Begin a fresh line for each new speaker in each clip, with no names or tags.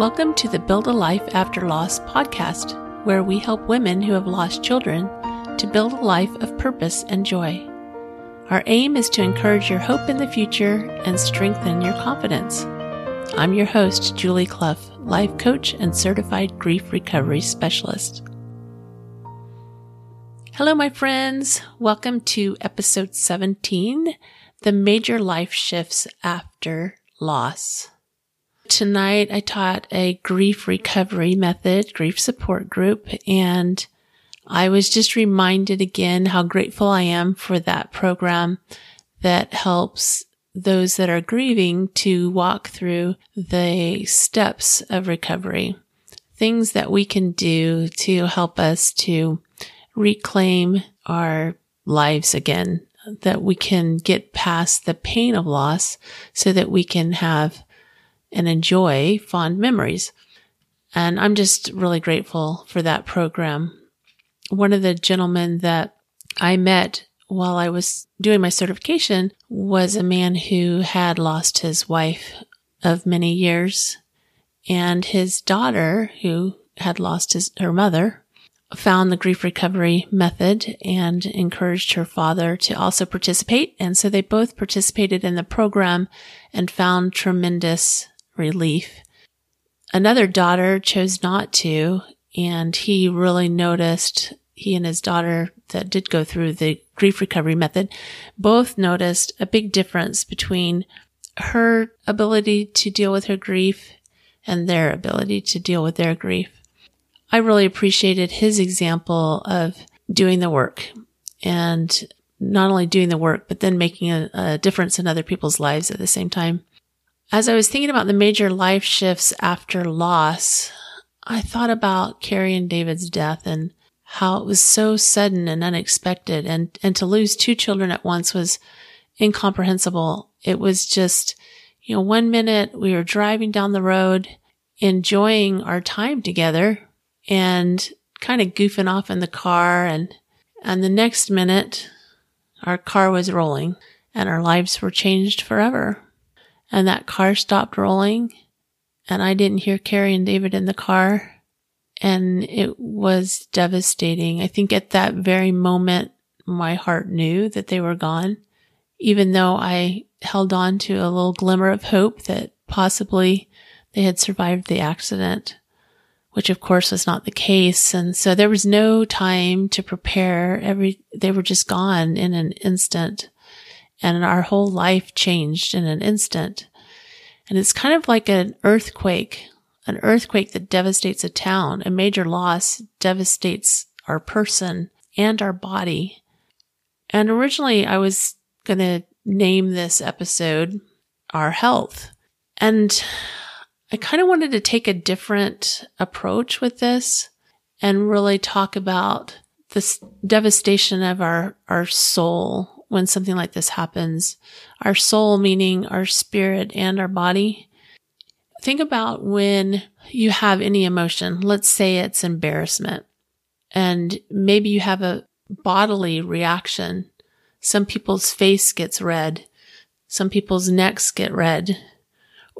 Welcome to the Build a Life After Loss podcast, where we help women who have lost children to build a life of purpose and joy. Our aim is to encourage your hope in the future and strengthen your confidence. I'm your host, Julie Clough, life coach and certified grief recovery specialist. Hello, my friends. Welcome to episode 17 The Major Life Shifts After Loss. Tonight, I taught a grief recovery method, grief support group, and I was just reminded again how grateful I am for that program that helps those that are grieving to walk through the steps of recovery. Things that we can do to help us to reclaim our lives again, that we can get past the pain of loss so that we can have and enjoy fond memories. And I'm just really grateful for that program. One of the gentlemen that I met while I was doing my certification was a man who had lost his wife of many years and his daughter who had lost his, her mother found the grief recovery method and encouraged her father to also participate. And so they both participated in the program and found tremendous relief. Another daughter chose not to, and he really noticed, he and his daughter that did go through the grief recovery method, both noticed a big difference between her ability to deal with her grief and their ability to deal with their grief. I really appreciated his example of doing the work and not only doing the work, but then making a, a, difference in other people's lives at the same time. As I was thinking about the major life shifts after loss, I thought about Carrie and David's death and how it was so sudden and unexpected and, and to lose two children at once was incomprehensible. It was just, you know, one minute we were driving down the road, enjoying our time together and kind of goofing off in the car. And, and the next minute, our car was rolling and our lives were changed forever. And that car stopped rolling and I didn't hear Carrie and David in the car. And it was devastating. I think at that very moment, my heart knew that they were gone, even though I held on to a little glimmer of hope that possibly they had survived the accident which of course was not the case. And so there was no time to prepare. Every, they were just gone in an instant and our whole life changed in an instant. And it's kind of like an earthquake, an earthquake that devastates a town. A major loss devastates our person and our body. And originally I was going to name this episode Our Health. And I kind of wanted to take a different approach with this and really talk about this devastation of our, our soul when something like this happens. Our soul, meaning our spirit and our body. Think about when you have any emotion. Let's say it's embarrassment and maybe you have a bodily reaction. Some people's face gets red. Some people's necks get red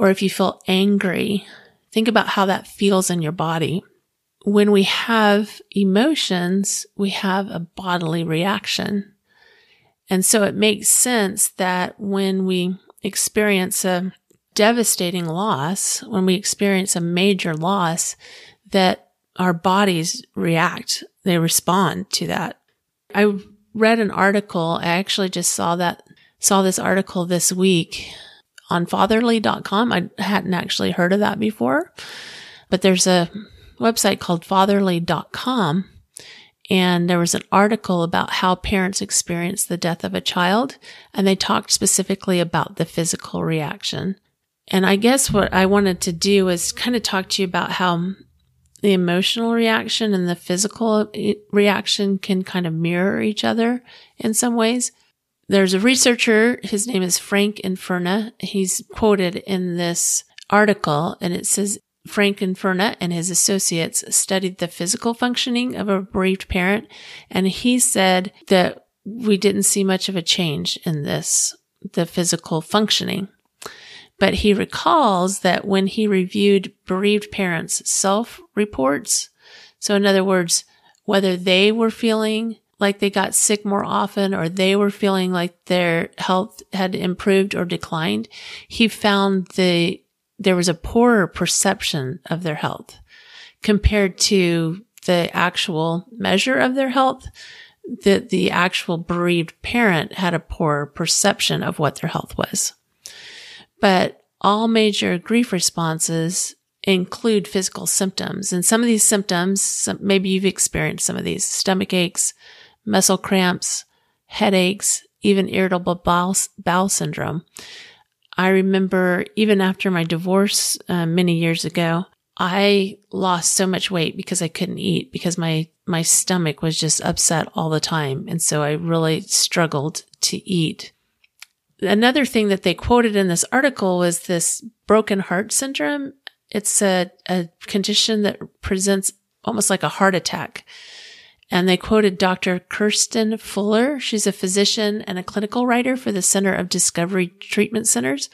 or if you feel angry, think about how that feels in your body. When we have emotions, we have a bodily reaction. And so it makes sense that when we experience a devastating loss, when we experience a major loss, that our bodies react, they respond to that. I read an article. I actually just saw that, saw this article this week on fatherly.com. I hadn't actually heard of that before, but there's a website called fatherly.com. And there was an article about how parents experience the death of a child. And they talked specifically about the physical reaction. And I guess what I wanted to do is kind of talk to you about how the emotional reaction and the physical reaction can kind of mirror each other in some ways. There's a researcher, his name is Frank Infurna. He's quoted in this article and it says Frank Infurna and his associates studied the physical functioning of a bereaved parent and he said that we didn't see much of a change in this, the physical functioning. But he recalls that when he reviewed bereaved parents' self reports, so in other words, whether they were feeling like they got sick more often or they were feeling like their health had improved or declined, he found the there was a poorer perception of their health compared to the actual measure of their health. That the actual bereaved parent had a poorer perception of what their health was. But all major grief responses include physical symptoms. And some of these symptoms, maybe you've experienced some of these stomach aches, muscle cramps, headaches, even irritable bowel, bowel syndrome. I remember even after my divorce uh, many years ago, I lost so much weight because I couldn't eat because my, my stomach was just upset all the time. And so I really struggled to eat. Another thing that they quoted in this article was this broken heart syndrome. It's a, a condition that presents almost like a heart attack. And they quoted Dr. Kirsten Fuller. She's a physician and a clinical writer for the Center of Discovery Treatment Centers.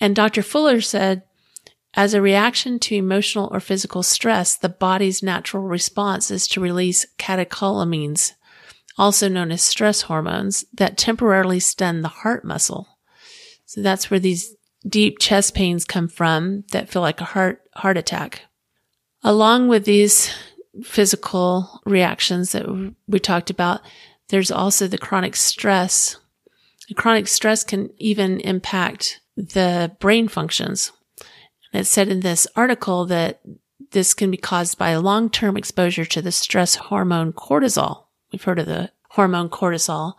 And Dr. Fuller said, as a reaction to emotional or physical stress, the body's natural response is to release catecholamines, also known as stress hormones, that temporarily stun the heart muscle. So that's where these deep chest pains come from that feel like a heart, heart attack. Along with these physical reactions that we talked about, there's also the chronic stress. chronic stress can even impact the brain functions. And it said in this article that this can be caused by long-term exposure to the stress hormone cortisol. We've heard of the hormone cortisol.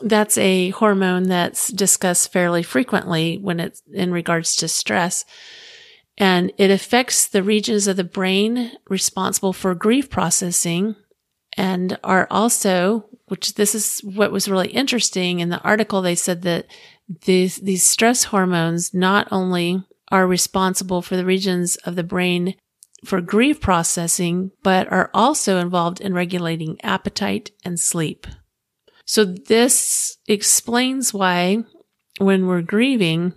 That's a hormone that's discussed fairly frequently when it's in regards to stress and it affects the regions of the brain responsible for grief processing and are also, which this is what was really interesting in the article. They said that these, these stress hormones not only are responsible for the regions of the brain for grief processing, but are also involved in regulating appetite and sleep. So this explains why when we're grieving,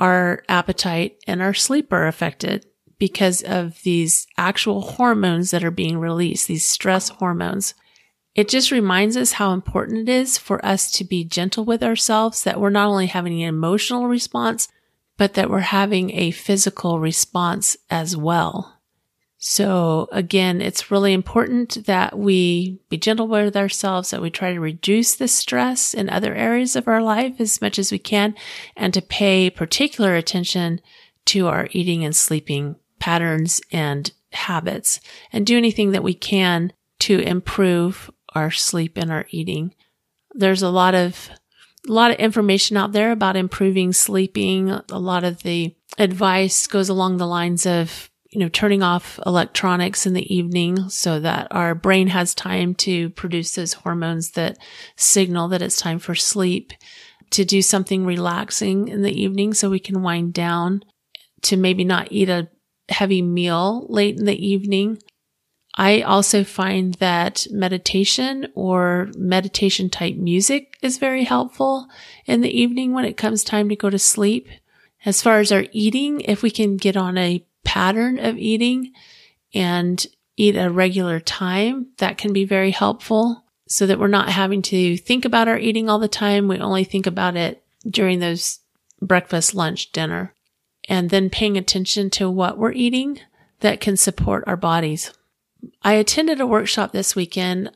our appetite and our sleep are affected because of these actual hormones that are being released, these stress hormones. It just reminds us how important it is for us to be gentle with ourselves, that we're not only having an emotional response, but that we're having a physical response as well. So again, it's really important that we be gentle with ourselves, that we try to reduce the stress in other areas of our life as much as we can, and to pay particular attention to our eating and sleeping patterns and habits and do anything that we can to improve our sleep and our eating. There's a lot of a lot of information out there about improving sleeping. A lot of the advice goes along the lines of you know, turning off electronics in the evening so that our brain has time to produce those hormones that signal that it's time for sleep, to do something relaxing in the evening so we can wind down, to maybe not eat a heavy meal late in the evening. I also find that meditation or meditation type music is very helpful in the evening when it comes time to go to sleep. As far as our eating, if we can get on a pattern of eating and eat a regular time, that can be very helpful so that we're not having to think about our eating all the time. We only think about it during those breakfast, lunch, dinner, and then paying attention to what we're eating that can support our bodies. I attended a workshop this weekend.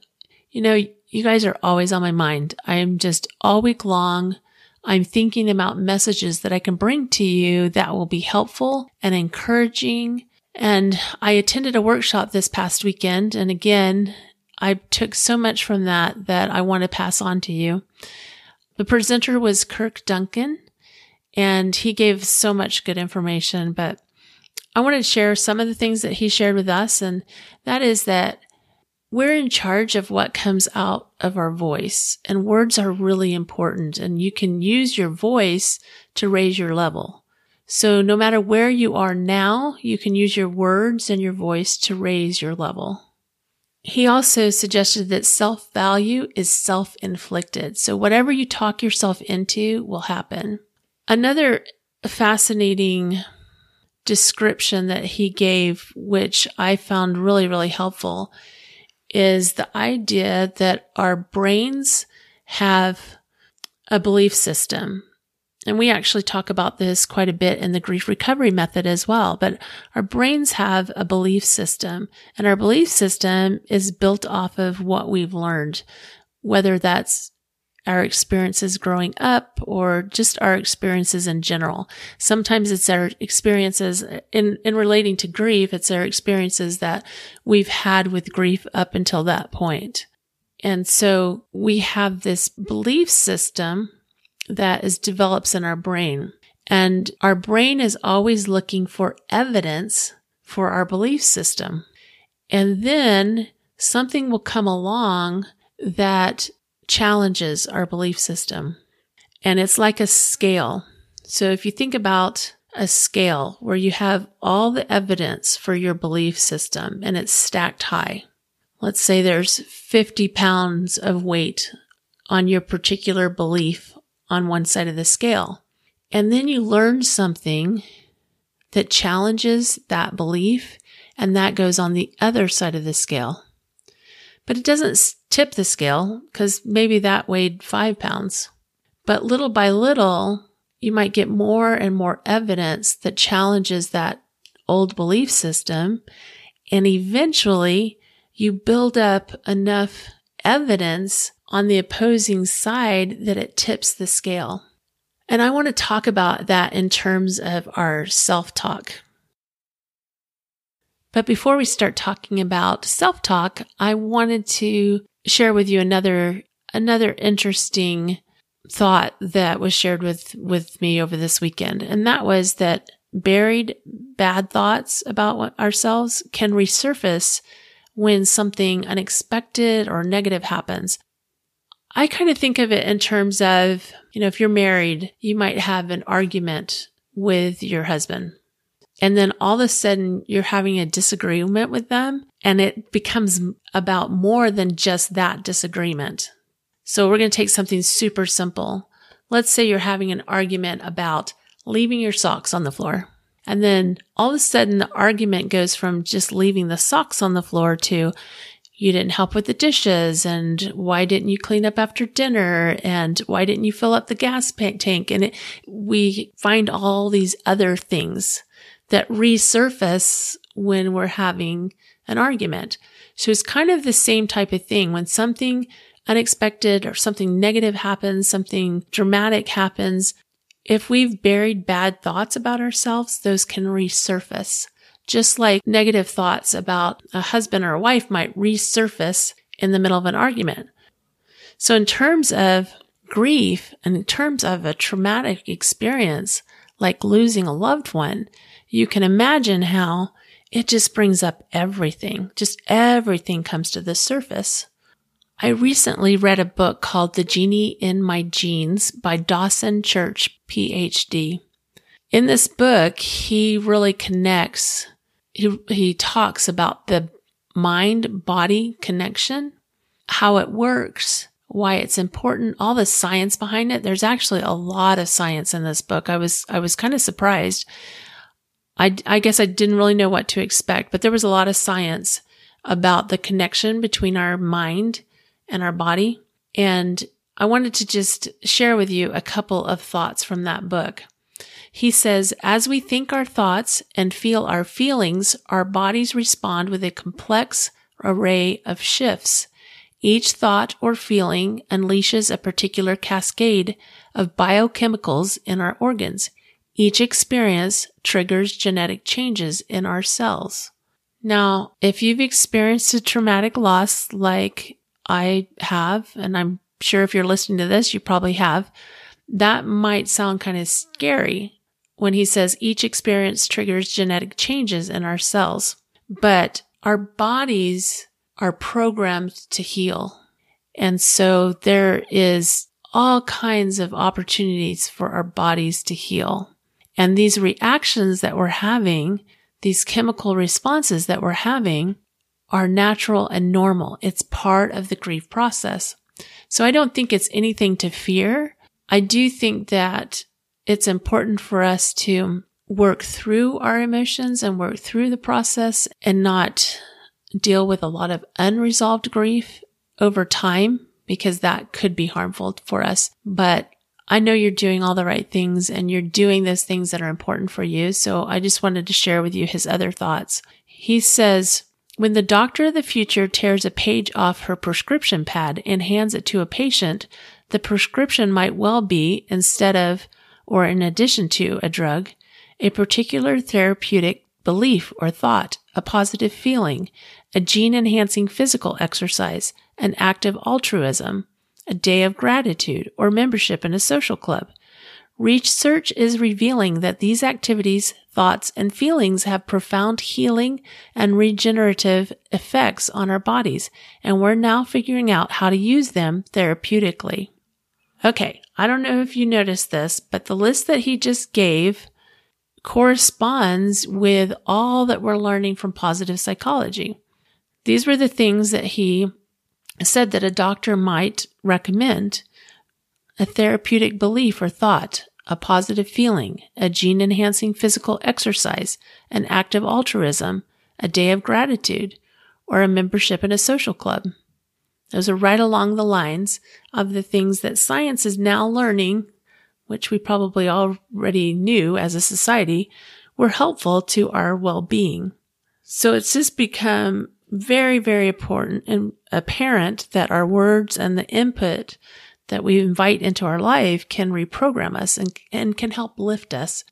You know, you guys are always on my mind. I am just all week long I'm thinking about messages that I can bring to you that will be helpful and encouraging. And I attended a workshop this past weekend. And again, I took so much from that that I want to pass on to you. The presenter was Kirk Duncan and he gave so much good information, but I want to share some of the things that he shared with us. And that is that we're in charge of what comes out of our voice and words are really important and you can use your voice to raise your level. So no matter where you are now, you can use your words and your voice to raise your level. He also suggested that self value is self inflicted. So whatever you talk yourself into will happen. Another fascinating description that he gave, which I found really, really helpful, is the idea that our brains have a belief system. And we actually talk about this quite a bit in the grief recovery method as well. But our brains have a belief system and our belief system is built off of what we've learned, whether that's our experiences growing up or just our experiences in general. Sometimes it's our experiences in, in relating to grief. It's our experiences that we've had with grief up until that point. And so we have this belief system that is develops in our brain and our brain is always looking for evidence for our belief system. And then something will come along that challenges our belief system. And it's like a scale. So if you think about a scale where you have all the evidence for your belief system and it's stacked high, let's say there's 50 pounds of weight on your particular belief on one side of the scale. And then you learn something that challenges that belief and that goes on the other side of the scale. But it doesn't tip the scale because maybe that weighed five pounds. But little by little, you might get more and more evidence that challenges that old belief system. And eventually you build up enough evidence on the opposing side that it tips the scale. And I want to talk about that in terms of our self talk. But before we start talking about self talk, I wanted to share with you another, another interesting thought that was shared with, with me over this weekend. And that was that buried bad thoughts about ourselves can resurface when something unexpected or negative happens. I kind of think of it in terms of, you know, if you're married, you might have an argument with your husband and then all of a sudden you're having a disagreement with them and it becomes about more than just that disagreement. So we're going to take something super simple. Let's say you're having an argument about leaving your socks on the floor. And then all of a sudden the argument goes from just leaving the socks on the floor to you didn't help with the dishes and why didn't you clean up after dinner and why didn't you fill up the gas tank? And it, we find all these other things that resurface when we're having an argument. So it's kind of the same type of thing. When something unexpected or something negative happens, something dramatic happens, if we've buried bad thoughts about ourselves, those can resurface. Just like negative thoughts about a husband or a wife might resurface in the middle of an argument. So in terms of grief and in terms of a traumatic experience, like losing a loved one, you can imagine how it just brings up everything. Just everything comes to the surface. I recently read a book called The Genie in My Genes by Dawson Church, PhD. In this book, he really connects, he, he talks about the mind body connection, how it works, why it's important, all the science behind it. There's actually a lot of science in this book. I was, I was kind of surprised I, I guess I didn't really know what to expect, but there was a lot of science about the connection between our mind and our body. And I wanted to just share with you a couple of thoughts from that book. He says, as we think our thoughts and feel our feelings, our bodies respond with a complex array of shifts. Each thought or feeling unleashes a particular cascade of biochemicals in our organs. Each experience triggers genetic changes in our cells. Now, if you've experienced a traumatic loss like I have, and I'm sure if you're listening to this, you probably have, that might sound kind of scary when he says each experience triggers genetic changes in our cells. But our bodies are programmed to heal. And so there is all kinds of opportunities for our bodies to heal. And these reactions that we're having, these chemical responses that we're having are natural and normal. It's part of the grief process. So I don't think it's anything to fear. I do think that it's important for us to work through our emotions and work through the process and not deal with a lot of unresolved grief over time because that could be harmful for us. But I know you're doing all the right things and you're doing those things that are important for you. So I just wanted to share with you his other thoughts. He says, when the doctor of the future tears a page off her prescription pad and hands it to a patient, the prescription might well be, instead of, or in addition to, a drug, a particular therapeutic belief or thought, a positive feeling, a gene enhancing physical exercise, an act of altruism, a day of gratitude, or membership in a social club. Research is revealing that these activities, thoughts, and feelings have profound healing and regenerative effects on our bodies, and we're now figuring out how to use them therapeutically. Okay, I don't know if you noticed this, but the list that he just gave corresponds with all that we're learning from positive psychology. These were the things that he said that a doctor might recommend a therapeutic belief or thought, a positive feeling, a gene enhancing physical exercise, an act of altruism, a day of gratitude, or a membership in a social club. Those are right along the lines of the things that science is now learning, which we probably already knew as a society, were helpful to our well being. So it's just become very, very important and apparent that our words and the input that we invite into our life can reprogram us and, and can help lift us.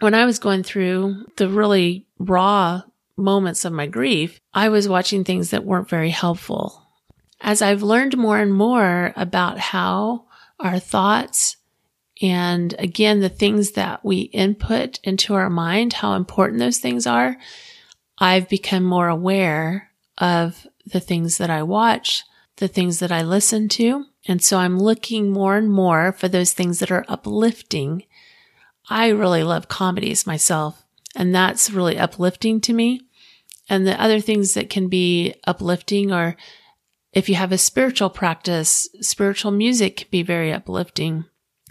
When I was going through the really raw moments of my grief, I was watching things that weren't very helpful. As I've learned more and more about how our thoughts and again, the things that we input into our mind, how important those things are, I've become more aware of the things that I watch, the things that I listen to. And so I'm looking more and more for those things that are uplifting. I really love comedies myself, and that's really uplifting to me. And the other things that can be uplifting are if you have a spiritual practice, spiritual music can be very uplifting.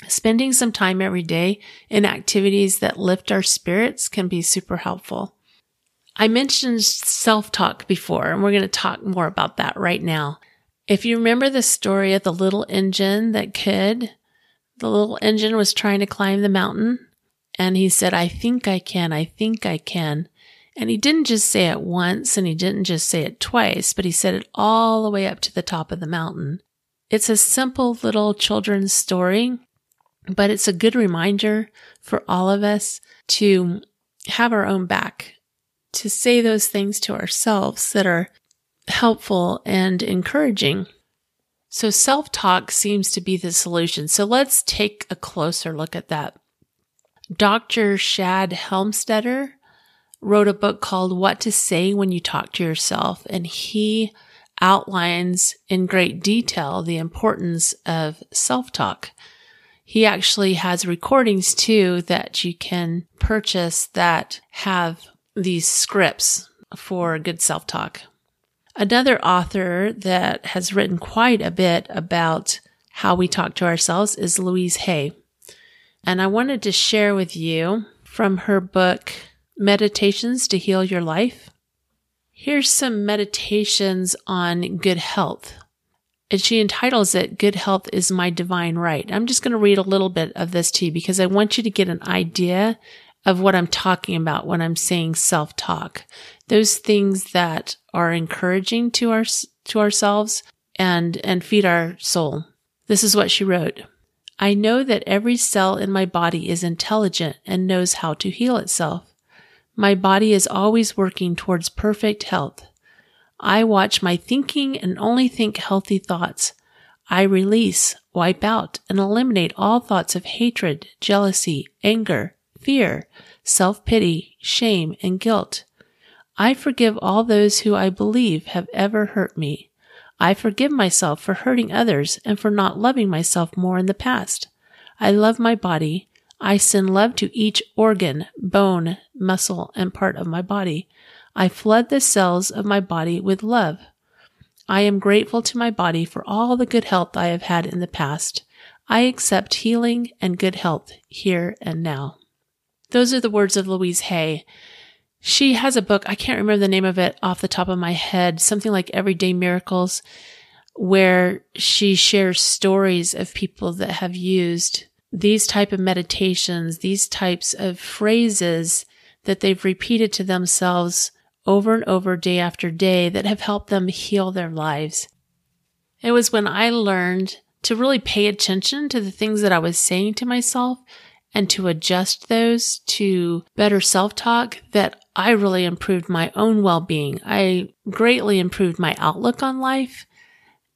Spending some time every day in activities that lift our spirits can be super helpful. I mentioned self talk before, and we're going to talk more about that right now. If you remember the story of the little engine that could, the little engine was trying to climb the mountain, and he said, I think I can, I think I can. And he didn't just say it once and he didn't just say it twice, but he said it all the way up to the top of the mountain. It's a simple little children's story, but it's a good reminder for all of us to have our own back to say those things to ourselves that are helpful and encouraging. So self talk seems to be the solution. So let's take a closer look at that. Dr. Shad Helmstetter wrote a book called What to Say When You Talk to Yourself, and he outlines in great detail the importance of self talk. He actually has recordings too that you can purchase that have these scripts for good self talk. Another author that has written quite a bit about how we talk to ourselves is Louise Hay. And I wanted to share with you from her book, Meditations to Heal Your Life. Here's some meditations on good health. And she entitles it, Good Health is My Divine Right. I'm just going to read a little bit of this to you because I want you to get an idea of what I'm talking about when I'm saying self talk. Those things that are encouraging to our, to ourselves and, and feed our soul. This is what she wrote. I know that every cell in my body is intelligent and knows how to heal itself. My body is always working towards perfect health. I watch my thinking and only think healthy thoughts. I release, wipe out, and eliminate all thoughts of hatred, jealousy, anger, fear, self pity, shame, and guilt. I forgive all those who I believe have ever hurt me. I forgive myself for hurting others and for not loving myself more in the past. I love my body. I send love to each organ, bone, muscle, and part of my body. I flood the cells of my body with love. I am grateful to my body for all the good health I have had in the past. I accept healing and good health here and now. Those are the words of Louise Hay. She has a book, I can't remember the name of it off the top of my head, something like Everyday Miracles, where she shares stories of people that have used these type of meditations, these types of phrases that they've repeated to themselves over and over day after day that have helped them heal their lives. It was when I learned to really pay attention to the things that I was saying to myself and to adjust those to better self talk that I really improved my own well being. I greatly improved my outlook on life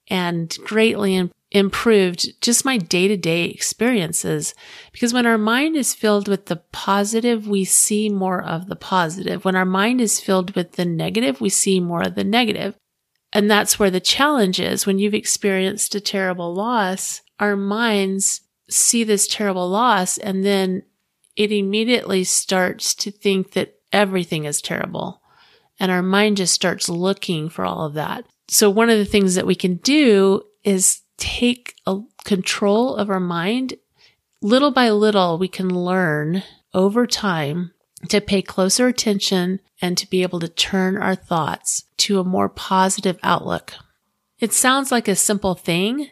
and greatly improved just my day to day experiences. Because when our mind is filled with the positive, we see more of the positive. When our mind is filled with the negative, we see more of the negative. And that's where the challenge is. When you've experienced a terrible loss, our minds see this terrible loss and then it immediately starts to think that everything is terrible. And our mind just starts looking for all of that. So one of the things that we can do is take a control of our mind. Little by little, we can learn over time to pay closer attention and to be able to turn our thoughts to a more positive outlook. It sounds like a simple thing.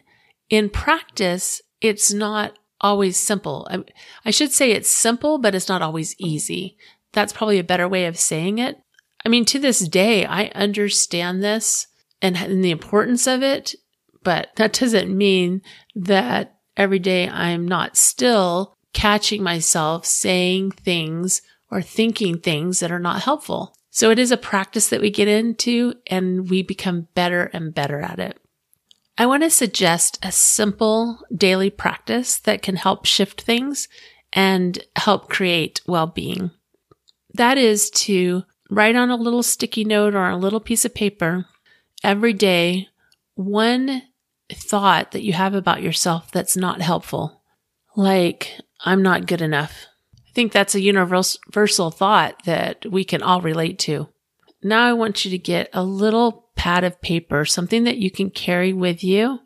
In practice, it's not always simple. I, I, should say it's simple, but it's not always easy. That's probably a better way of saying it. I mean, to this day, I understand this and, and the importance of it, but that doesn't mean that every day I'm not still catching myself saying things or thinking things that are not helpful. So it is a practice that we get into and we become better and better at it. I want to suggest a simple daily practice that can help shift things and help create well-being. That is to write on a little sticky note or a little piece of paper every day one thought that you have about yourself that's not helpful. Like, I'm not good enough I think that's a universal thought that we can all relate to. Now I want you to get a little pad of paper, something that you can carry with you.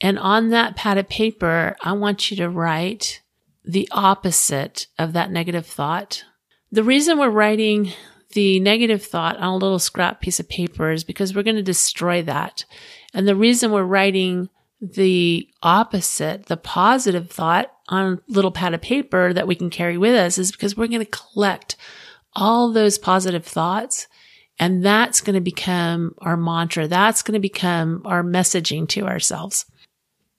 And on that pad of paper, I want you to write the opposite of that negative thought. The reason we're writing the negative thought on a little scrap piece of paper is because we're going to destroy that. And the reason we're writing the opposite, the positive thought on a little pad of paper that we can carry with us is because we're going to collect all those positive thoughts and that's going to become our mantra. That's going to become our messaging to ourselves.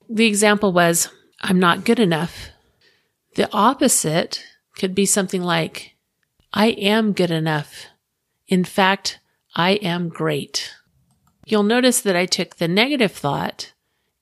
The example was, I'm not good enough. The opposite could be something like, I am good enough. In fact, I am great. You'll notice that I took the negative thought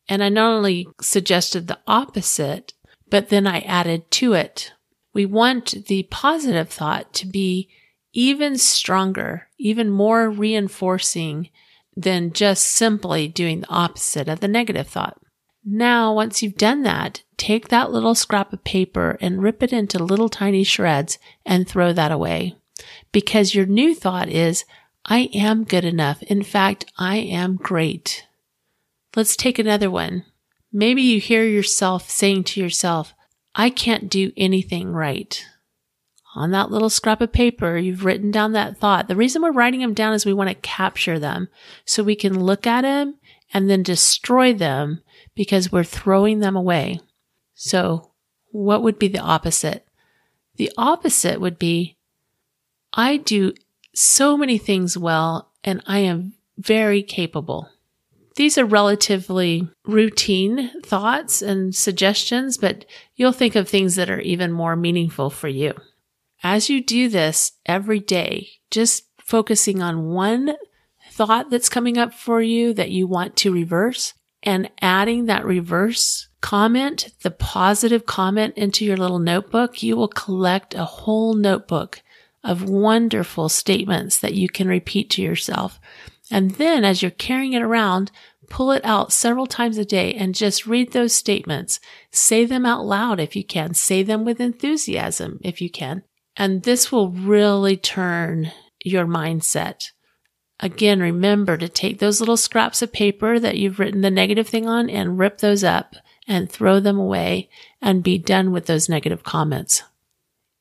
and I not only suggested the opposite, but then I added to it. We want the positive thought to be even stronger, even more reinforcing than just simply doing the opposite of the negative thought. Now, once you've done that, take that little scrap of paper and rip it into little tiny shreds and throw that away. Because your new thought is, I am good enough. In fact, I am great. Let's take another one. Maybe you hear yourself saying to yourself, I can't do anything right. On that little scrap of paper, you've written down that thought. The reason we're writing them down is we want to capture them so we can look at them and then destroy them because we're throwing them away. So what would be the opposite? The opposite would be, I do so many things well and I am very capable. These are relatively routine thoughts and suggestions, but you'll think of things that are even more meaningful for you. As you do this every day, just focusing on one thought that's coming up for you that you want to reverse and adding that reverse comment, the positive comment into your little notebook, you will collect a whole notebook of wonderful statements that you can repeat to yourself. And then as you're carrying it around, pull it out several times a day and just read those statements. Say them out loud if you can. Say them with enthusiasm if you can. And this will really turn your mindset. Again, remember to take those little scraps of paper that you've written the negative thing on and rip those up and throw them away and be done with those negative comments.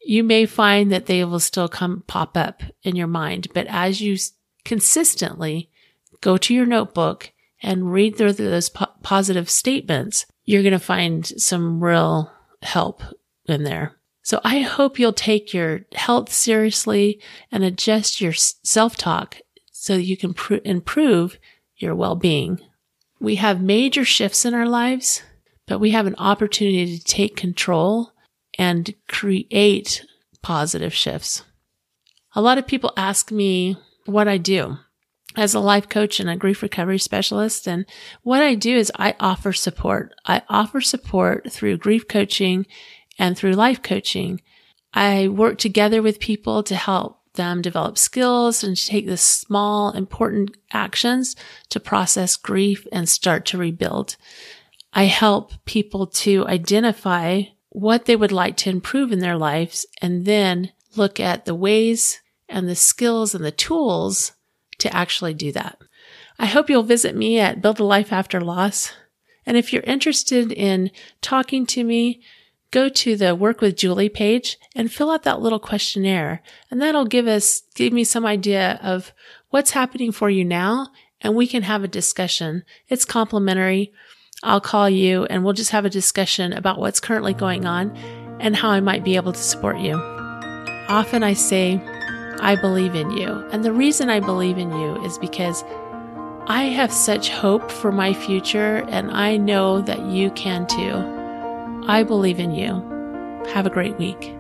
You may find that they will still come pop up in your mind, but as you consistently go to your notebook and read through those po- positive statements, you're going to find some real help in there. So I hope you'll take your health seriously and adjust your self talk so you can pr- improve your well being. We have major shifts in our lives, but we have an opportunity to take control and create positive shifts. A lot of people ask me what I do as a life coach and a grief recovery specialist. And what I do is I offer support. I offer support through grief coaching and through life coaching. I work together with people to help them develop skills and take the small, important actions to process grief and start to rebuild. I help people to identify what they would like to improve in their lives and then look at the ways and the skills and the tools to actually do that. I hope you'll visit me at Build a Life After Loss. And if you're interested in talking to me, go to the Work with Julie page and fill out that little questionnaire. And that'll give us, give me some idea of what's happening for you now. And we can have a discussion. It's complimentary. I'll call you and we'll just have a discussion about what's currently going on and how I might be able to support you. Often I say, I believe in you. And the reason I believe in you is because I have such hope for my future and I know that you can too. I believe in you. Have a great week.